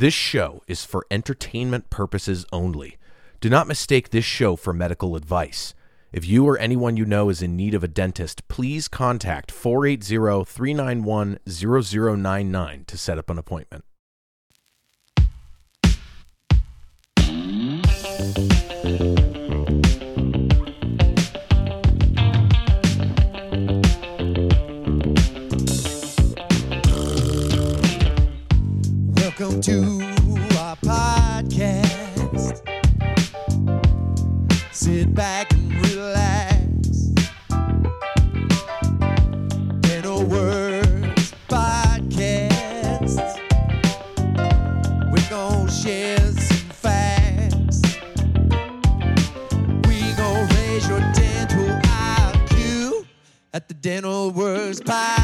This show is for entertainment purposes only. Do not mistake this show for medical advice. If you or anyone you know is in need of a dentist, please contact 480 391 0099 to set up an appointment. Welcome to our podcast. Sit back and relax. Dental Works Podcast. We're gonna share some facts. We gonna raise your dental IQ at the Dental Works Podcast.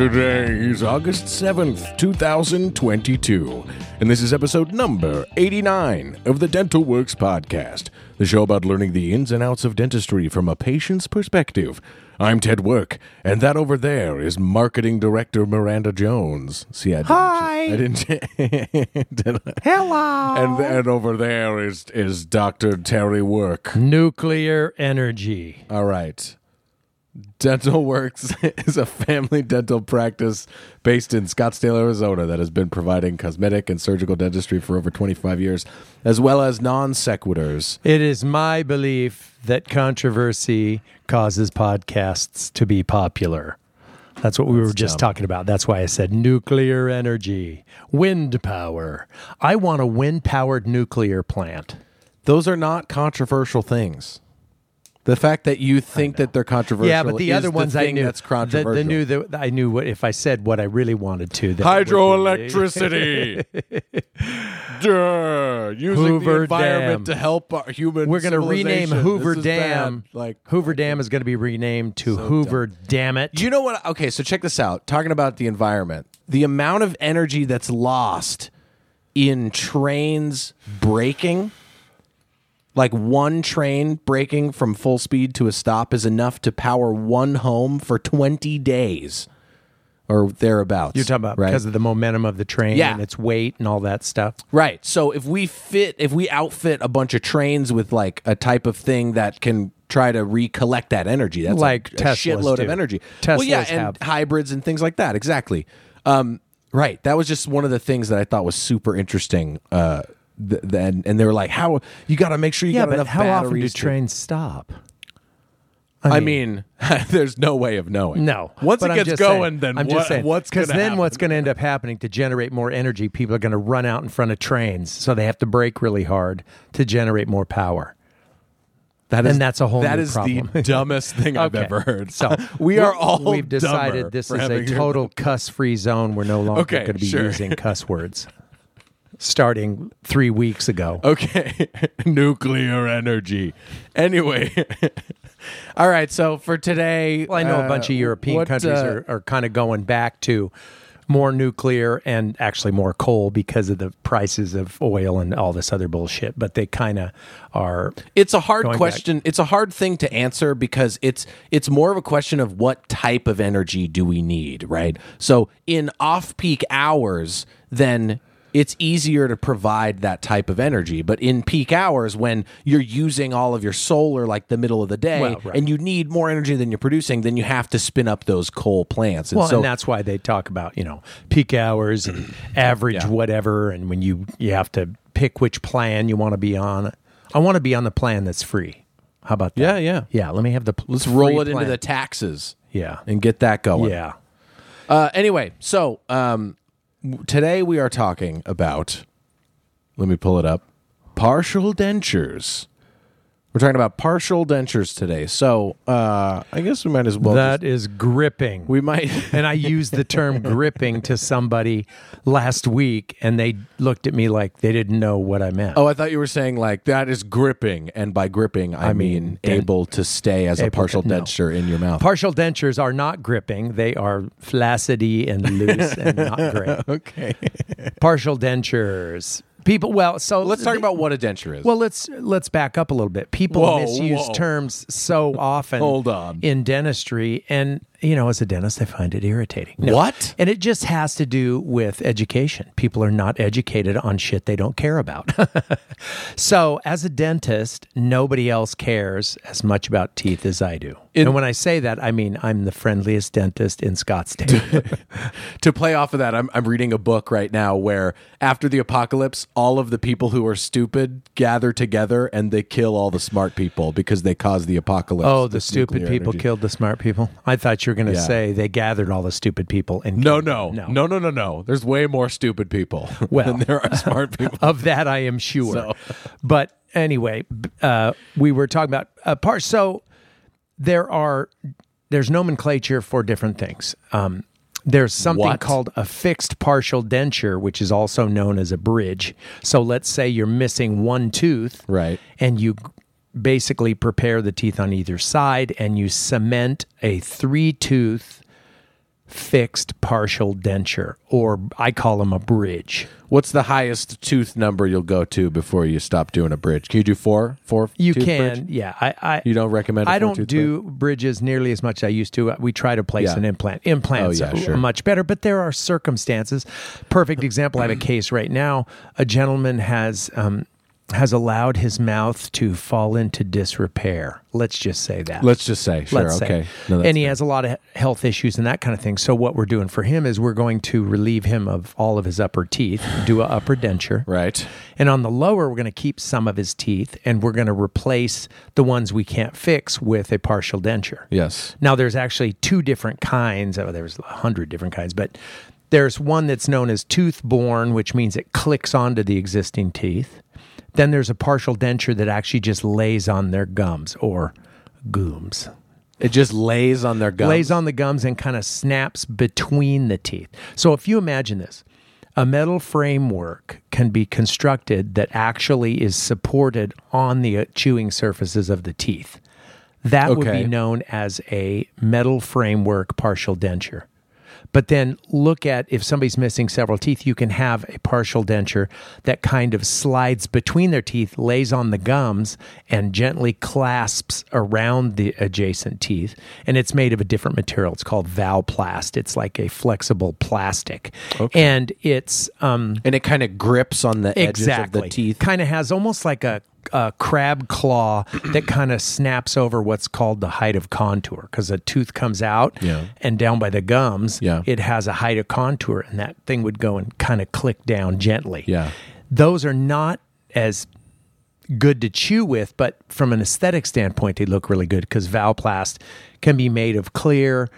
Today is August 7th, 2022, and this is episode number 89 of the Dental Works Podcast, the show about learning the ins and outs of dentistry from a patient's perspective. I'm Ted Work, and that over there is Marketing Director Miranda Jones. See, I didn't. Hi. I didn't. did I? Hello. And, and over there is, is Dr. Terry Work. nuclear energy. All right. Dental Works is a family dental practice based in Scottsdale, Arizona that has been providing cosmetic and surgical dentistry for over 25 years, as well as non sequiturs. It is my belief that controversy causes podcasts to be popular. That's what we were just dumb. talking about. That's why I said nuclear energy, wind power. I want a wind powered nuclear plant. Those are not controversial things. The fact that you think that they're controversial yeah, but the is other ones I thing knew. that's the, controversial. the new that I knew what if I said what I really wanted to. That it would be- Hydroelectricity. Duh. Using Hoover the environment Dam. to help our human We're going to rename. Hoover This bad. Dam. Like Hoover Dam is going to be renamed to Hoover Damn it. You know what? Okay, so check this out. Talking about the environment, the amount of energy that's lost in trains braking, like one train breaking from full speed to a stop, is enough to power one home for 20 days or thereabouts. You're talking about right? because of the momentum of the train Yeah. and its weight and all that stuff. Right. So if we fit, if we outfit a bunch of trains with like a type of thing that can try to recollect that energy, that's Like a, a Teslas shitload do. of energy. well, yeah, and have. hybrids and things like that. Exactly. Um, right. That was just one of the things that I thought was super interesting. Uh, th- then and they were like, "How you got to make sure you yeah, got but enough how often do batteries." to-" trains stop? I mean, there's no way of knowing. No. Once it I'm gets going, saying- then I'm what, just saying, what's going to then happen? what's going to end up happening to generate more energy? People are going to run out in front of trains, so they have to brake really hard to generate more power. That and that's a whole That is problem. the dumbest thing I've Okay. ever heard. So we are all we've decided this is a total cuss-free zone. We're no longer Okay, going to be sure. using cuss words. Starting three weeks ago. Okay. Nuclear energy. Anyway. All right. So for today. Well, I know uh, a bunch of European what, countries uh, are, are kind of going back to more nuclear and actually more coal because of the prices of oil and all this other bullshit. But they kind of are. It's a hard going back. question. It's a hard thing to answer because it's it's more of a question of what type of energy do we need, right? So in off-peak hours, then it's easier to provide that type of energy. But in peak hours, when you're using all of your solar like the middle of the day, Well, right. and you need more energy than you're producing, then you have to spin up those coal plants. And Well, so and that's why they talk about you know peak hours and average Yeah. whatever, and when you you have to pick which plan you want to be on. I want to be on the plan that's free. How about that? Yeah, yeah. yeah. Let me have the let's roll it into the taxes yeah, and get that going. yeah. Uh, anyway, so um, today we are talking about. Let me pull it up. Partial dentures. We're talking about partial dentures today. So uh, I guess we might as well. that just- is gripping. we might. and I used the term gripping to somebody last week, and they looked at me like they didn't know what I meant. Oh, I thought you were saying like that is gripping, and by gripping I, I mean, mean, dent- able to stay as a able to- partial no. denture in your mouth. Partial dentures are not gripping; they are flaccidy and loose and not great. okay. Partial dentures, people. Well, so Let's talk about what a denture is. Well, let's let's back up a little bit. People Whoa, misuse whoa. terms so often. Hold on. In dentistry, and you know, as a dentist, I find it irritating. No. What? And it just has to do with education. People are not educated on shit they don't care about. so, as a dentist, nobody else cares as much about teeth as I do. And when I say that, I mean I'm the friendliest dentist in Scottsdale. to play off of that, I'm, I'm reading a book right now where after the apocalypse, all of the people who are stupid gather together and they kill all the smart people because they caused the apocalypse. oh, the stupid people energy. killed the smart people. I thought you were going to Yeah. say they gathered all the stupid people and No, killed no, no, no, no, no. There's way more stupid people Well. than there are smart people. of that I am sure. So- But anyway, uh, we were talking about uh, part. So there are there's nomenclature for different things. Um, there's something What? called a fixed partial denture, which is also known as a bridge. So let's say you're missing one tooth, Right. And you basically prepare the teeth on either side, and you cement a three tooth fixed partial denture, or I call them a bridge. What's the highest tooth number you'll go to before you stop doing a bridge? Can you do four? Four? You can, bridge? yeah. I, I You don't recommend a I don't do bridges nearly as much as I used to. We try to place Yeah. an implant. Implants Oh, yeah, are sure. much better, but there are circumstances. Perfect example. I have a case right now. A gentleman has um, has allowed his mouth to fall into disrepair. Let's just say that. Let's just say, sure, Let's say. okay. No, and he has a lot of health issues and that kind of thing. So what we're doing for him is we're going to relieve him of all of his upper teeth, do a upper denture, Right. and on the lower, we're going to keep some of his teeth and we're going to replace the ones we can't fix with a partial denture. Yes. Now, there's actually two different kinds. Oh, there's a hundred different kinds, but there's one that's known as tooth borne, which means it clicks onto the existing teeth. Then there's a partial denture that actually just lays on their gums or gooms. It just lays on their gums. Lays on the gums and kind of snaps between the teeth. So if you imagine this, a metal framework can be constructed that actually is supported on the uh, chewing surfaces of the teeth. That would be known as a metal framework partial denture. But then look at if somebody's missing several teeth, you can have a partial denture that kind of slides between their teeth, lays on the gums, and gently clasps around the adjacent teeth. And it's made of a different material. It's called Valplast. It's like a flexible plastic. And it's um, and it kind of grips on the edges of the teeth. It kind of has almost like a, a crab claw that kind of snaps over what's called the height of contour because a tooth comes out Yeah. and down by the gums Yeah. it has a height of contour and that thing would go and kind of click down gently Yeah. those are not as good to chew with, but from an aesthetic standpoint, they look really good because Valplast can be made of clear,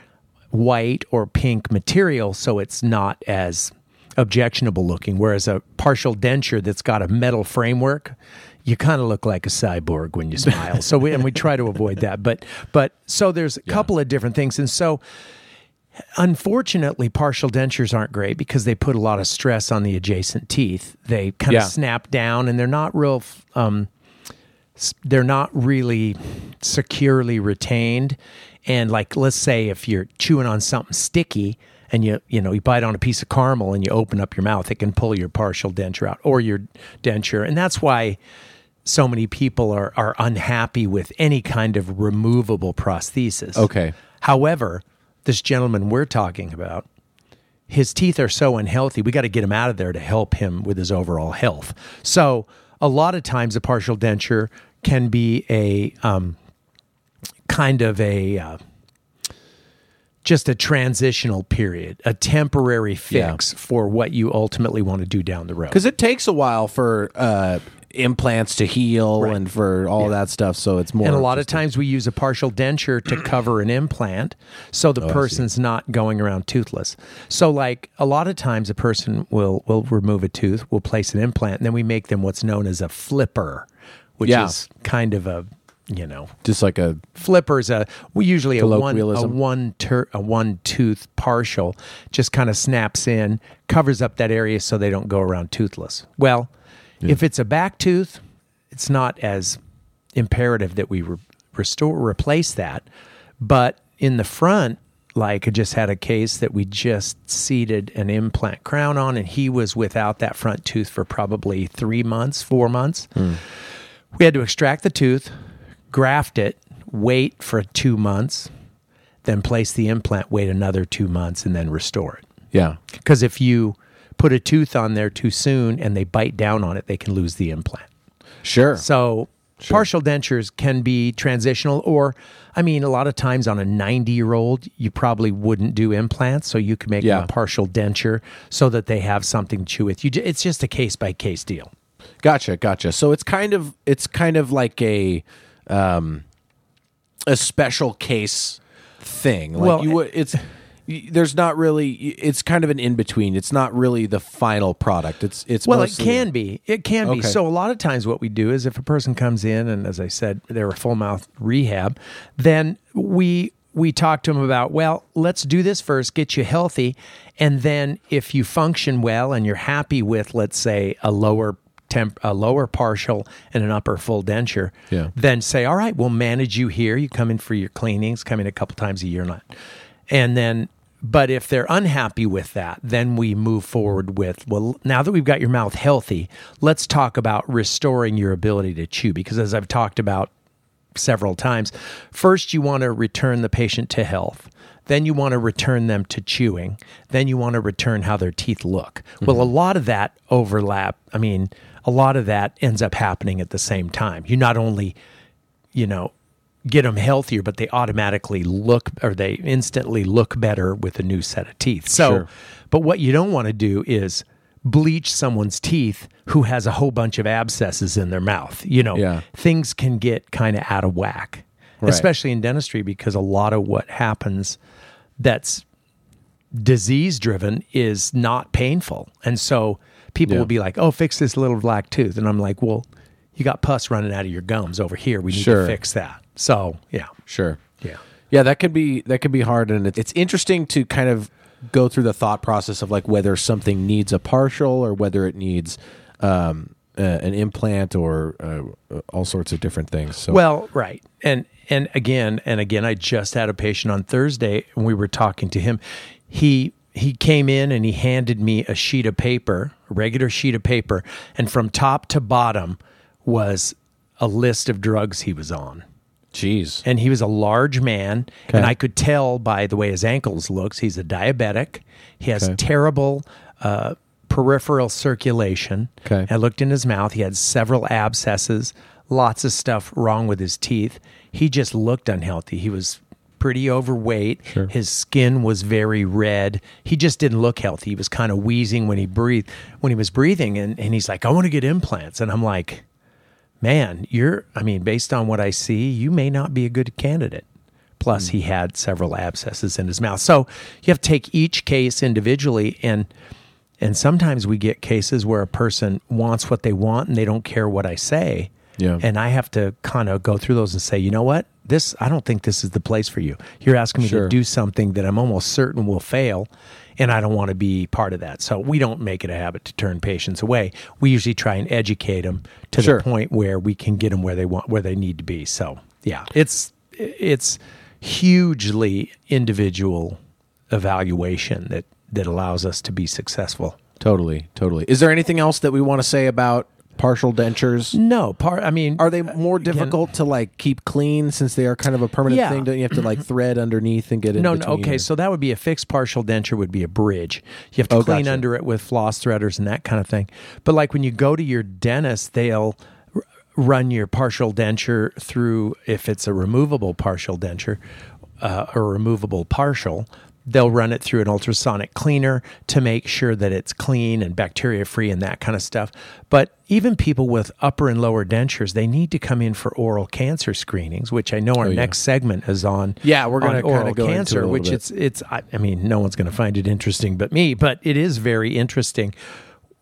white, or pink material, so it's not as objectionable looking. Whereas a partial denture that's got a metal framework, you kind of look like a cyborg when you smile. so we, and we try to avoid that. But but so there's a couple of different things, and so Unfortunately, partial dentures aren't great because they put a lot of stress on the adjacent teeth. They kind Yeah. of snap down, and they're not real. Um, they're not really securely retained. And like, let's say if you're chewing on something sticky and you you know you bite on a piece of caramel and you open up your mouth, it can pull your partial denture out or your denture, and that's why so many people are are unhappy with any kind of removable prosthesis. Okay. However, this gentleman we're talking about, his teeth are so unhealthy, we got to get him out of there to help him with his overall health. So, a lot of times, a partial denture can be a um, kind of a uh, just a transitional period, a temporary fix for what you ultimately want to do down the road. Because it takes a while for uh, implants to heal and for all that stuff. So it's more. And a lot of times we use a partial denture to cover an implant so Oh, the person's not going around toothless. So like a lot of times a person will will remove a tooth, we'll place an implant, and then we make them what's known as a flipper, which Yeah. is kind of a you know, Just like a flippers a we usually a one a one ter, a one tooth partial just kind of snaps in covers up that area so they don't go around toothless well if it's a back tooth it's not as imperative that we re- restore replace that but in the front like I just had a case that we just seated an implant crown on and he was without that front tooth for probably 3 months 4 months hmm. we had to extract the tooth, graft it, wait for two months, then place the implant, wait another two months, and then restore it. yeah. Because if you put a tooth on there too soon and they bite down on it, they can lose the implant. Sure. So partial dentures can be transitional, or I mean, a lot of times on a 90 year old, you probably wouldn't do implants, so you can make Yeah. a partial denture so that they have something to chew with. You, it's just a case by case deal. Gotcha, gotcha. So it's kind of it's kind of like a um a special case thing. Like Well, you would it's there's not really it's kind of an in between. It's not really the final product. It's it's Well, mostly- it can be. It can be. So a lot of times, what we do is if a person comes in and, as I said, they're a full mouth rehab, then we we talk to them about well, let's do this first, get you healthy, and then if you function well and you're happy with, let's say, a lower temp, a lower partial and an upper full denture, Yeah. then say, all right, we'll manage you here. You come in for your cleanings, come in a couple times a year, not, and then. But if they're unhappy with that, then we move forward with, well, now that we've got your mouth healthy, let's talk about restoring your ability to chew. Because as I've talked about several times, first you want to return the patient to health. Then you want to return them to chewing. Then you want to return how their teeth look. Well, mm-hmm. a lot of that overlap. I mean, a lot of that ends up happening at the same time. You not only, you know, get them healthier, but they automatically look or they instantly look better with a new set of teeth. So, Sure. but what you don't want to do is bleach someone's teeth who has a whole bunch of abscesses in their mouth. You know, Yeah. things can get kind of out of whack, Right. especially in dentistry, because a lot of what happens that's disease driven is not painful. And so people Yeah. will be like, oh, fix this little black tooth. And I'm like, well, you got pus running out of your gums over here. We need Sure. to fix that. So, yeah. Sure. Yeah. Yeah, that could be that could be hard, and it, it's interesting to kind of go through the thought process of like whether something needs a partial or whether it needs um, uh, an implant or uh, all sorts of different things. So Well, right. And and again and again I just had a patient on Thursday and we were talking to him. He he came in and he handed me a sheet of paper, a regular sheet of paper, and from top to bottom was a list of drugs he was on. Jeez, And he was a large man, Okay. and I could tell by the way his ankles looks. He's a diabetic. He has Okay. terrible uh, peripheral circulation. Okay. I looked in his mouth. He had several abscesses, lots of stuff wrong with his teeth. He just looked unhealthy. He was pretty overweight. His skin was very red. He just didn't look healthy. He was kind of wheezing when he breathed when he was breathing and, and he's like, I want to get implants. And I'm like, man, you're, I mean, based on what I see, you may not be a good candidate. Plus, he mm. had several abscesses in his mouth. So you have to take each case individually. And, and sometimes we get cases where a person wants what they want and they don't care what I say. Yeah. And I have to kind of go through those and say, you know what? This, I don't think this is the place for you. You're asking me Sure. to do something that I'm almost certain will fail. And I don't want to be part of that. So we don't make it a habit to turn patients away. We usually try and educate them to Sure. the point where we can get them where they want, where they need to be. So yeah, it's, it's hugely individual evaluation that, that allows us to be successful. totally, totally. Is there anything else that we want to say about partial dentures? No, part, I mean, Are they more difficult to like keep clean since they are kind of a permanent Yeah. thing? Don't you have to like thread underneath and get in No, no. Okay, or- so that would be a fixed partial denture. Would be a bridge. You have to Oh, clean gotcha. under it with floss threaders and that kind of thing. But like when you go to your dentist, they'll r- run your partial denture through. If it's a removable partial denture uh, or removable partial. They'll run it through an ultrasonic cleaner to make sure that it's clean and bacteria free and that kind of stuff. But even people with upper and lower dentures, they need to come in for oral cancer screenings, which I know our Oh, yeah. next segment is on. Yeah, we're on kinda oral go into cancer, which bit. it's it's. I, I mean, no one's going to find it interesting but me, but it is very interesting.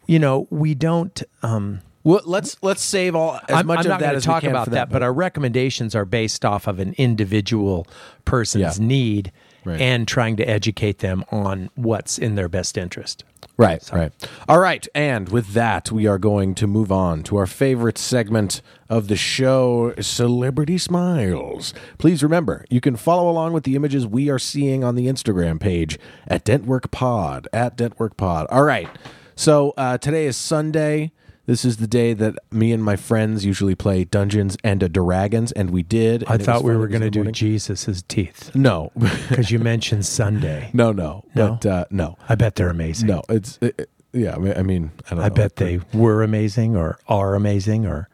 You know, we don't. Um, Well, let's let's save all as I'm, much I'm of not that going to as we talk can about for that, but our recommendations are based off of an individual person's Yeah. need Right. and trying to educate them on what's in their best interest. Right, right. All right, and with that, we are going to move on to our favorite segment of the show, Celebrity Smiles. Please remember, you can follow along with the images we are seeing on the Instagram page at Dentwork Pod, at Dentwork Pod. All right, so uh, today is Sunday. This is the day that me and my friends usually play Dungeons and Dragons, and we did. I and it thought we were going to do. Jesus's teeth No, because you mentioned Sunday. no, no, No? But, uh, no, I bet they're amazing. no. It's it, yeah. I mean, I mean, I. I bet they were amazing or are amazing or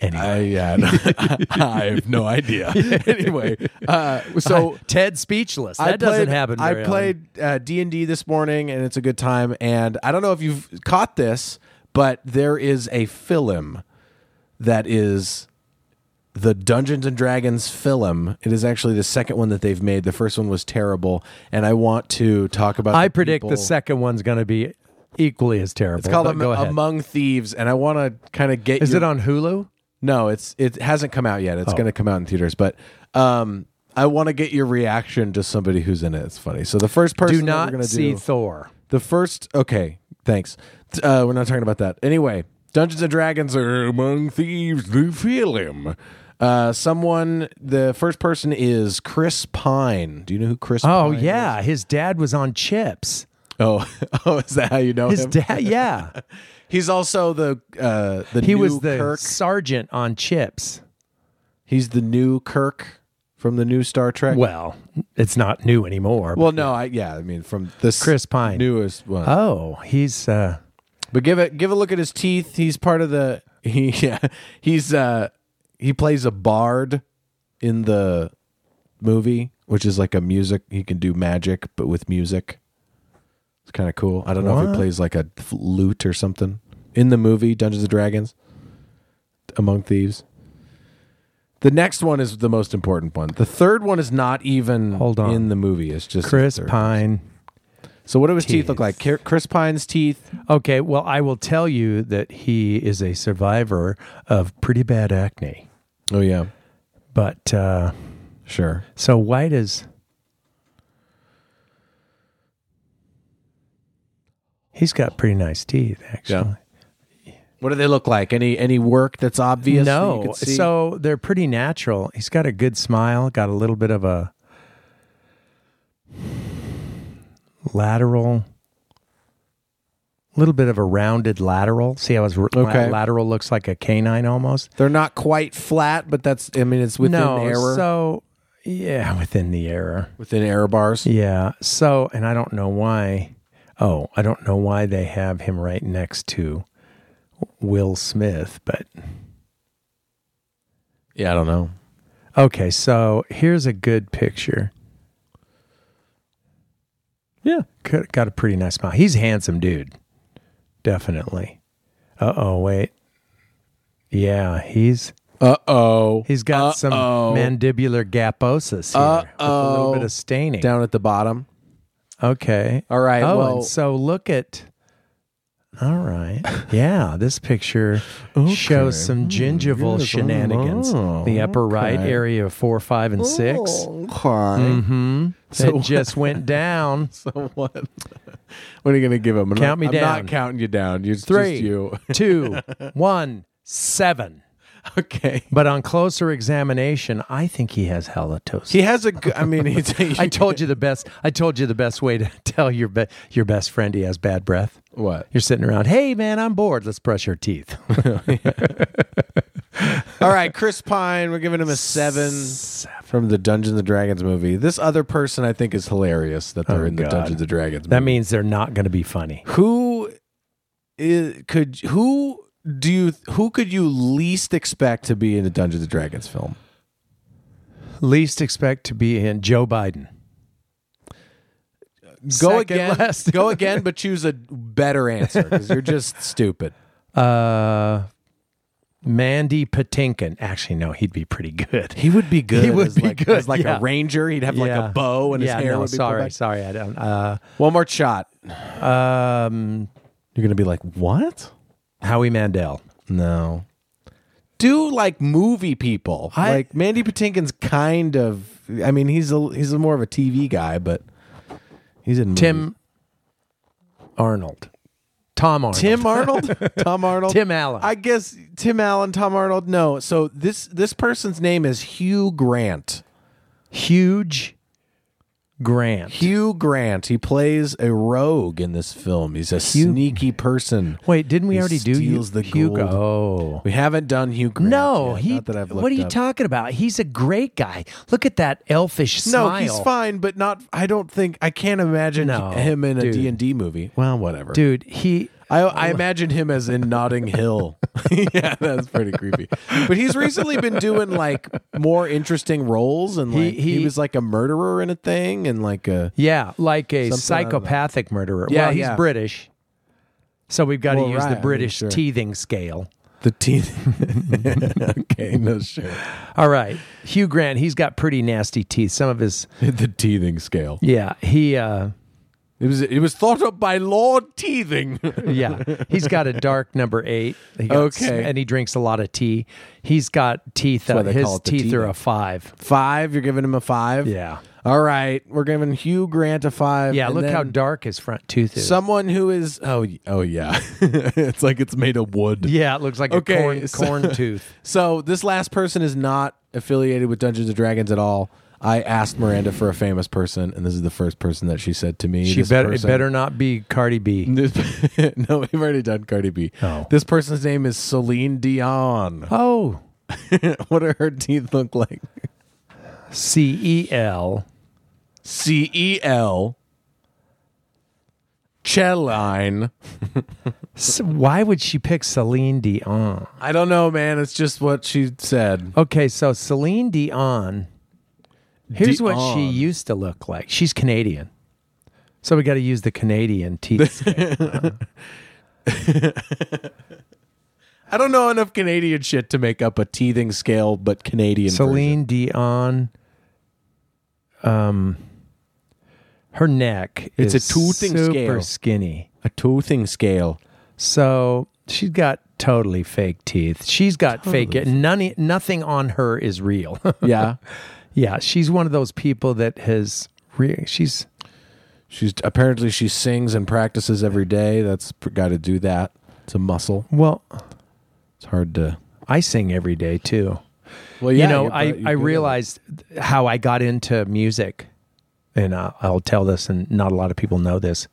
anyway. I yeah, no, I have no idea. anyway, uh, so Ted speechless. That I doesn't happen. I played D and D this morning, and it's a good time. And I don't know if you've caught this, but there is a film that is the Dungeons and Dragons film. It is actually the second one that they've made. The first one was terrible, and I want to talk about. I the predict people- the second one's going to be equally as terrible. It's called Am- go ahead. Among Thieves, and I want to kind of get. Is your- it on Hulu? No, it's it hasn't come out yet. It's Oh. going to come out in theaters, but um, I want to get your reaction to somebody who's in it. It's funny. So the first person Do not we're going to see do Thor. the first. Okay, thanks. Uh, we're not talking about that anyway. Dungeons and Dragons are among thieves. The film. Uh, someone. The first person is Chris Pine. Do you know who Chris? Oh Pine is? yeah, his dad was on Chips. Oh, oh, is that how you know His him? dad, yeah, He's also the uh, the he new was the Kirk. sergeant on Chips. He's the new Kirk from the new Star Trek. Well, it's not new anymore. Well, no, I yeah, I mean from this Chris Pine. newest one. oh, he's uh, but give it give a look at his teeth. He's part of the he yeah, he's uh he plays a bard in the movie, which is like a music he can do magic but with music. It's kind of cool. I don't know if he plays like a flute or something in the movie Dungeons and Dragons Among Thieves. The next one is the most important one. The third one is not even Hold on. in the movie. It's just Chris the third. Pine. So what do his teeth look like? Chris Pine's teeth. Okay, well, I will tell you that he is a survivor of pretty bad acne. Oh yeah, But uh, sure. so why does he's got pretty nice teeth actually? What do they look like? Any any work that's obvious? that you no, see? so they're pretty natural. He's got a good smile, got a little bit of a lateral, little bit of a rounded lateral. See how his Okay. lateral looks like a canine almost. they're not quite flat, but that's I mean it's within no, error. so yeah, within the error. within error bars. Yeah. So, and I don't know why. Oh, I don't know why they have him right next to Will Smith, but Yeah, I don't know. okay. So here's a good picture. Yeah, got a pretty nice smile. He's a handsome dude, definitely. Uh oh, wait. Yeah, he's Uh oh. he's got some Uh-oh. mandibular gaposis here with a little bit of staining. down at the bottom. Okay. All right. Oh, well, and so look at. All right. Yeah, this picture shows some gingival yes, shenanigans. oh, the upper right area of four, five, and six. okay. Mm-hmm. So it just went down. So what? What are you going to give him? I'm Count not, me I'm down. not counting you down. You're Three, just you. two, one, seven. okay. But on closer examination, I think he has halitosis. He has a. g- I mean, he's. I told you the best. I told you the best way to tell your be, your best friend he has bad breath. what? You're sitting around. Hey man, I'm bored. Let's brush your teeth. All right, Chris Pine. We're giving him a seven, from the Dungeons and Dragons movie. This other person, I think, is hilarious that they're Oh, in the God. Dungeons and Dragons. That means they're not going to be funny. who is, could who do you who could you least expect to be in a Dungeons and Dragons film? Least expect to be in Joe Biden. Go Second again. last. go again, but choose a better answer because you're just stupid. Uh, Mandy Patinkin. Actually, no, he'd be pretty good. He would be good. He would as be like, good, as like yeah. a ranger. He'd have like a bow and his yeah, hair no, would be. sorry, back. sorry, I don't. Uh, One more shot. um, You're gonna be like, what? Howie Mandel. No. Do like movie people. I- like Mandy Patinkin's kind of. I mean, he's a he's a more of a TV guy, but he's in movies. Tim Arnold. Tom Arnold. Tim Arnold, Tom Arnold, Tim Allen. I guess Tim Allen, Tom Arnold. No, so this this person's name is Hugh Grant. Huge Grant. Hugh Grant. He plays a rogue in this film. He's a sneaky person. Wait, didn't we He already do steals you? the Hugo? gold. Oh. We haven't done Hugh Grant. No, yet. he. Not that I've what are you up. talking about? He's a great guy. Look at that elfish No, smile. he's fine, but not. I don't think I can't imagine No, him in a dude. D and D movie. Well, whatever. dude. He. I, I imagine him as in Notting Hill. yeah, that's pretty creepy. But he's recently been doing like more interesting roles, and He- like he, he- was like a murderer in a thing, and like a Yeah, like a psychopathic murderer. Yeah, well, he's yeah. British, so we've got to use right, I the mean, British sure. teething scale. the teeth. okay, no sure. All right, Hugh Grant. He's got pretty nasty teeth. Some of his. The teething scale. Yeah, he. uh It was it was thought up by Lord Teething. Yeah, he's got a dark number eight. He got Okay. and he drinks a lot of tea. He's got teeth. That's Uh, his call it the teeth are a five. five. You're giving him a five. Yeah, All right, we're giving Hugh Grant a five. yeah. Look how dark his front tooth is. Someone who is oh oh yeah, it's like it's made of wood. yeah, it looks like Okay, a corn, so- corn tooth. So this last person is not affiliated with Dungeons and Dragons at all. I asked Miranda for a famous person, and this is the first person that she said to me. She This better. It person- better not be Cardi B. This- no, we've already done Cardi B. Oh. This person's name is Celine Dion. Oh, what do her teeth look like? C E L. C E L. Cheline. S- Why would she pick Celine Dion? I don't know, man. It's just what she said. Okay, so Celine Dion. Here's what she used to look like. She's Canadian, so we got to use the Canadian teeth. I don't know enough Canadian shit to make up a teething scale, but Canadian. Celine Dion. Um, her neck It's a toothing super scale. skinny. a toothing scale. So she's got totally fake teeth. She's got fake. None, nothing on her is real. Yeah, yeah, she's one of those people that has. Re- she's she's apparently she sings and practices every day. That's got to do that. It's a muscle. well. It's hard to. I sing every day too. Well, you know, I, I realized how I got into music, and uh, I'll tell this, and not a lot of people know this,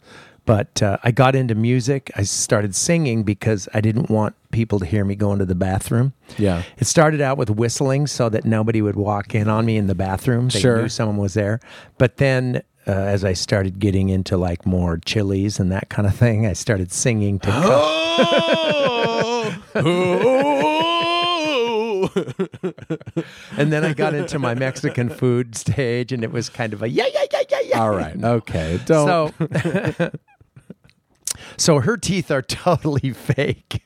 but uh, I got into music. I started singing because I didn't want people to hear me go into the bathroom. Yeah. It started out with whistling so that nobody would walk in on me in the bathroom. They Sure. knew someone was there. But then. Uh, as I started getting into like more chilies and that kind of thing, I started singing to. Oh! and then I got into my Mexican food stage, and it was kind of a yeah, yeah, yeah, yeah, yeah. All right. Okay. Don't. So, so her teeth are totally fake.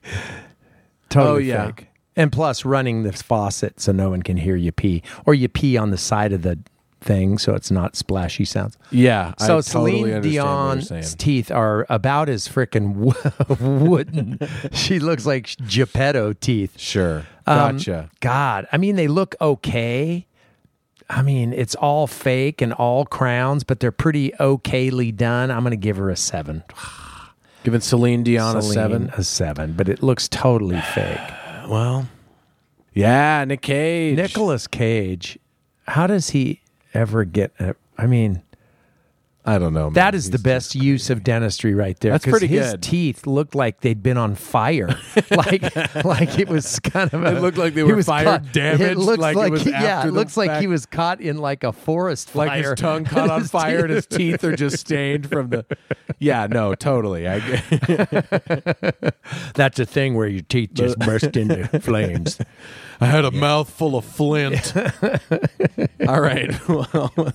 Totally Oh, yeah. fake. And plus, running the faucet so no one can hear you pee, or you pee on the side of the thing so it's not splashy sounds. yeah. So I Celine totally understand what you're Dion's teeth are about as freaking wooden. she looks like Geppetto teeth. Sure. Um, Gotcha. God, I mean, they look okay. I mean, it's all fake and all crowns, but they're pretty okayly done. I'm going to give her a seven. Giving Celine Dion a Celine, seven. a seven, but it looks totally fake. Well. Yeah, Nick Cage. Nicolas Cage, how does he ever get? A, I mean, I don't know. man. that is the best use of dentistry right there. That's pretty his good. teeth looked like they'd been on fire, like like it was kind of. A, It looked like they were fire caught- damaged, It looks like like, it he- yeah, after it the looks like he was caught in like a forest fire. Like his tongue caught on His fire and his teeth are just stained from the. Yeah, no, totally. I That's a thing where your teeth just burst into flames. I had a mouthful of flint. All right. Well,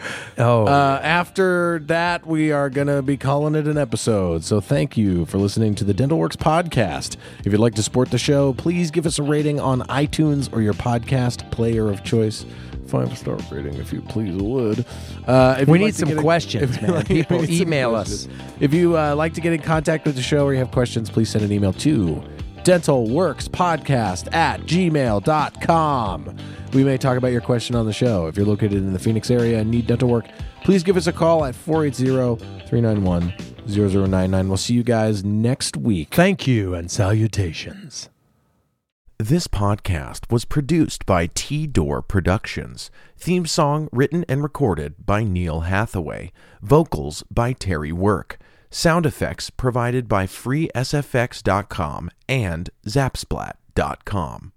Oh, uh, after that, we are going to be calling it an episode. So thank you for listening to the Dental Works podcast. If you'd like to support the show, please give us a rating on iTunes or your podcast player of choice. five star rating if you please would. Uh, if We need like some get in- questions, man. like- People we need some email us. questions. If you uh, like to get in contact with the show or you have questions, please send an email to dentalworkspodcast at gmail.com. We may talk about your question on the show. If you're located in the Phoenix area and need dental work, please give us a call at 480 391 0099. We'll see you guys next week. Thank you and salutations. This podcast was produced by T Door Productions. Theme song written and recorded by Neil Hathaway. Vocals by Terry Work. Sound effects provided by FreeSFX.com and Zapsplat.com.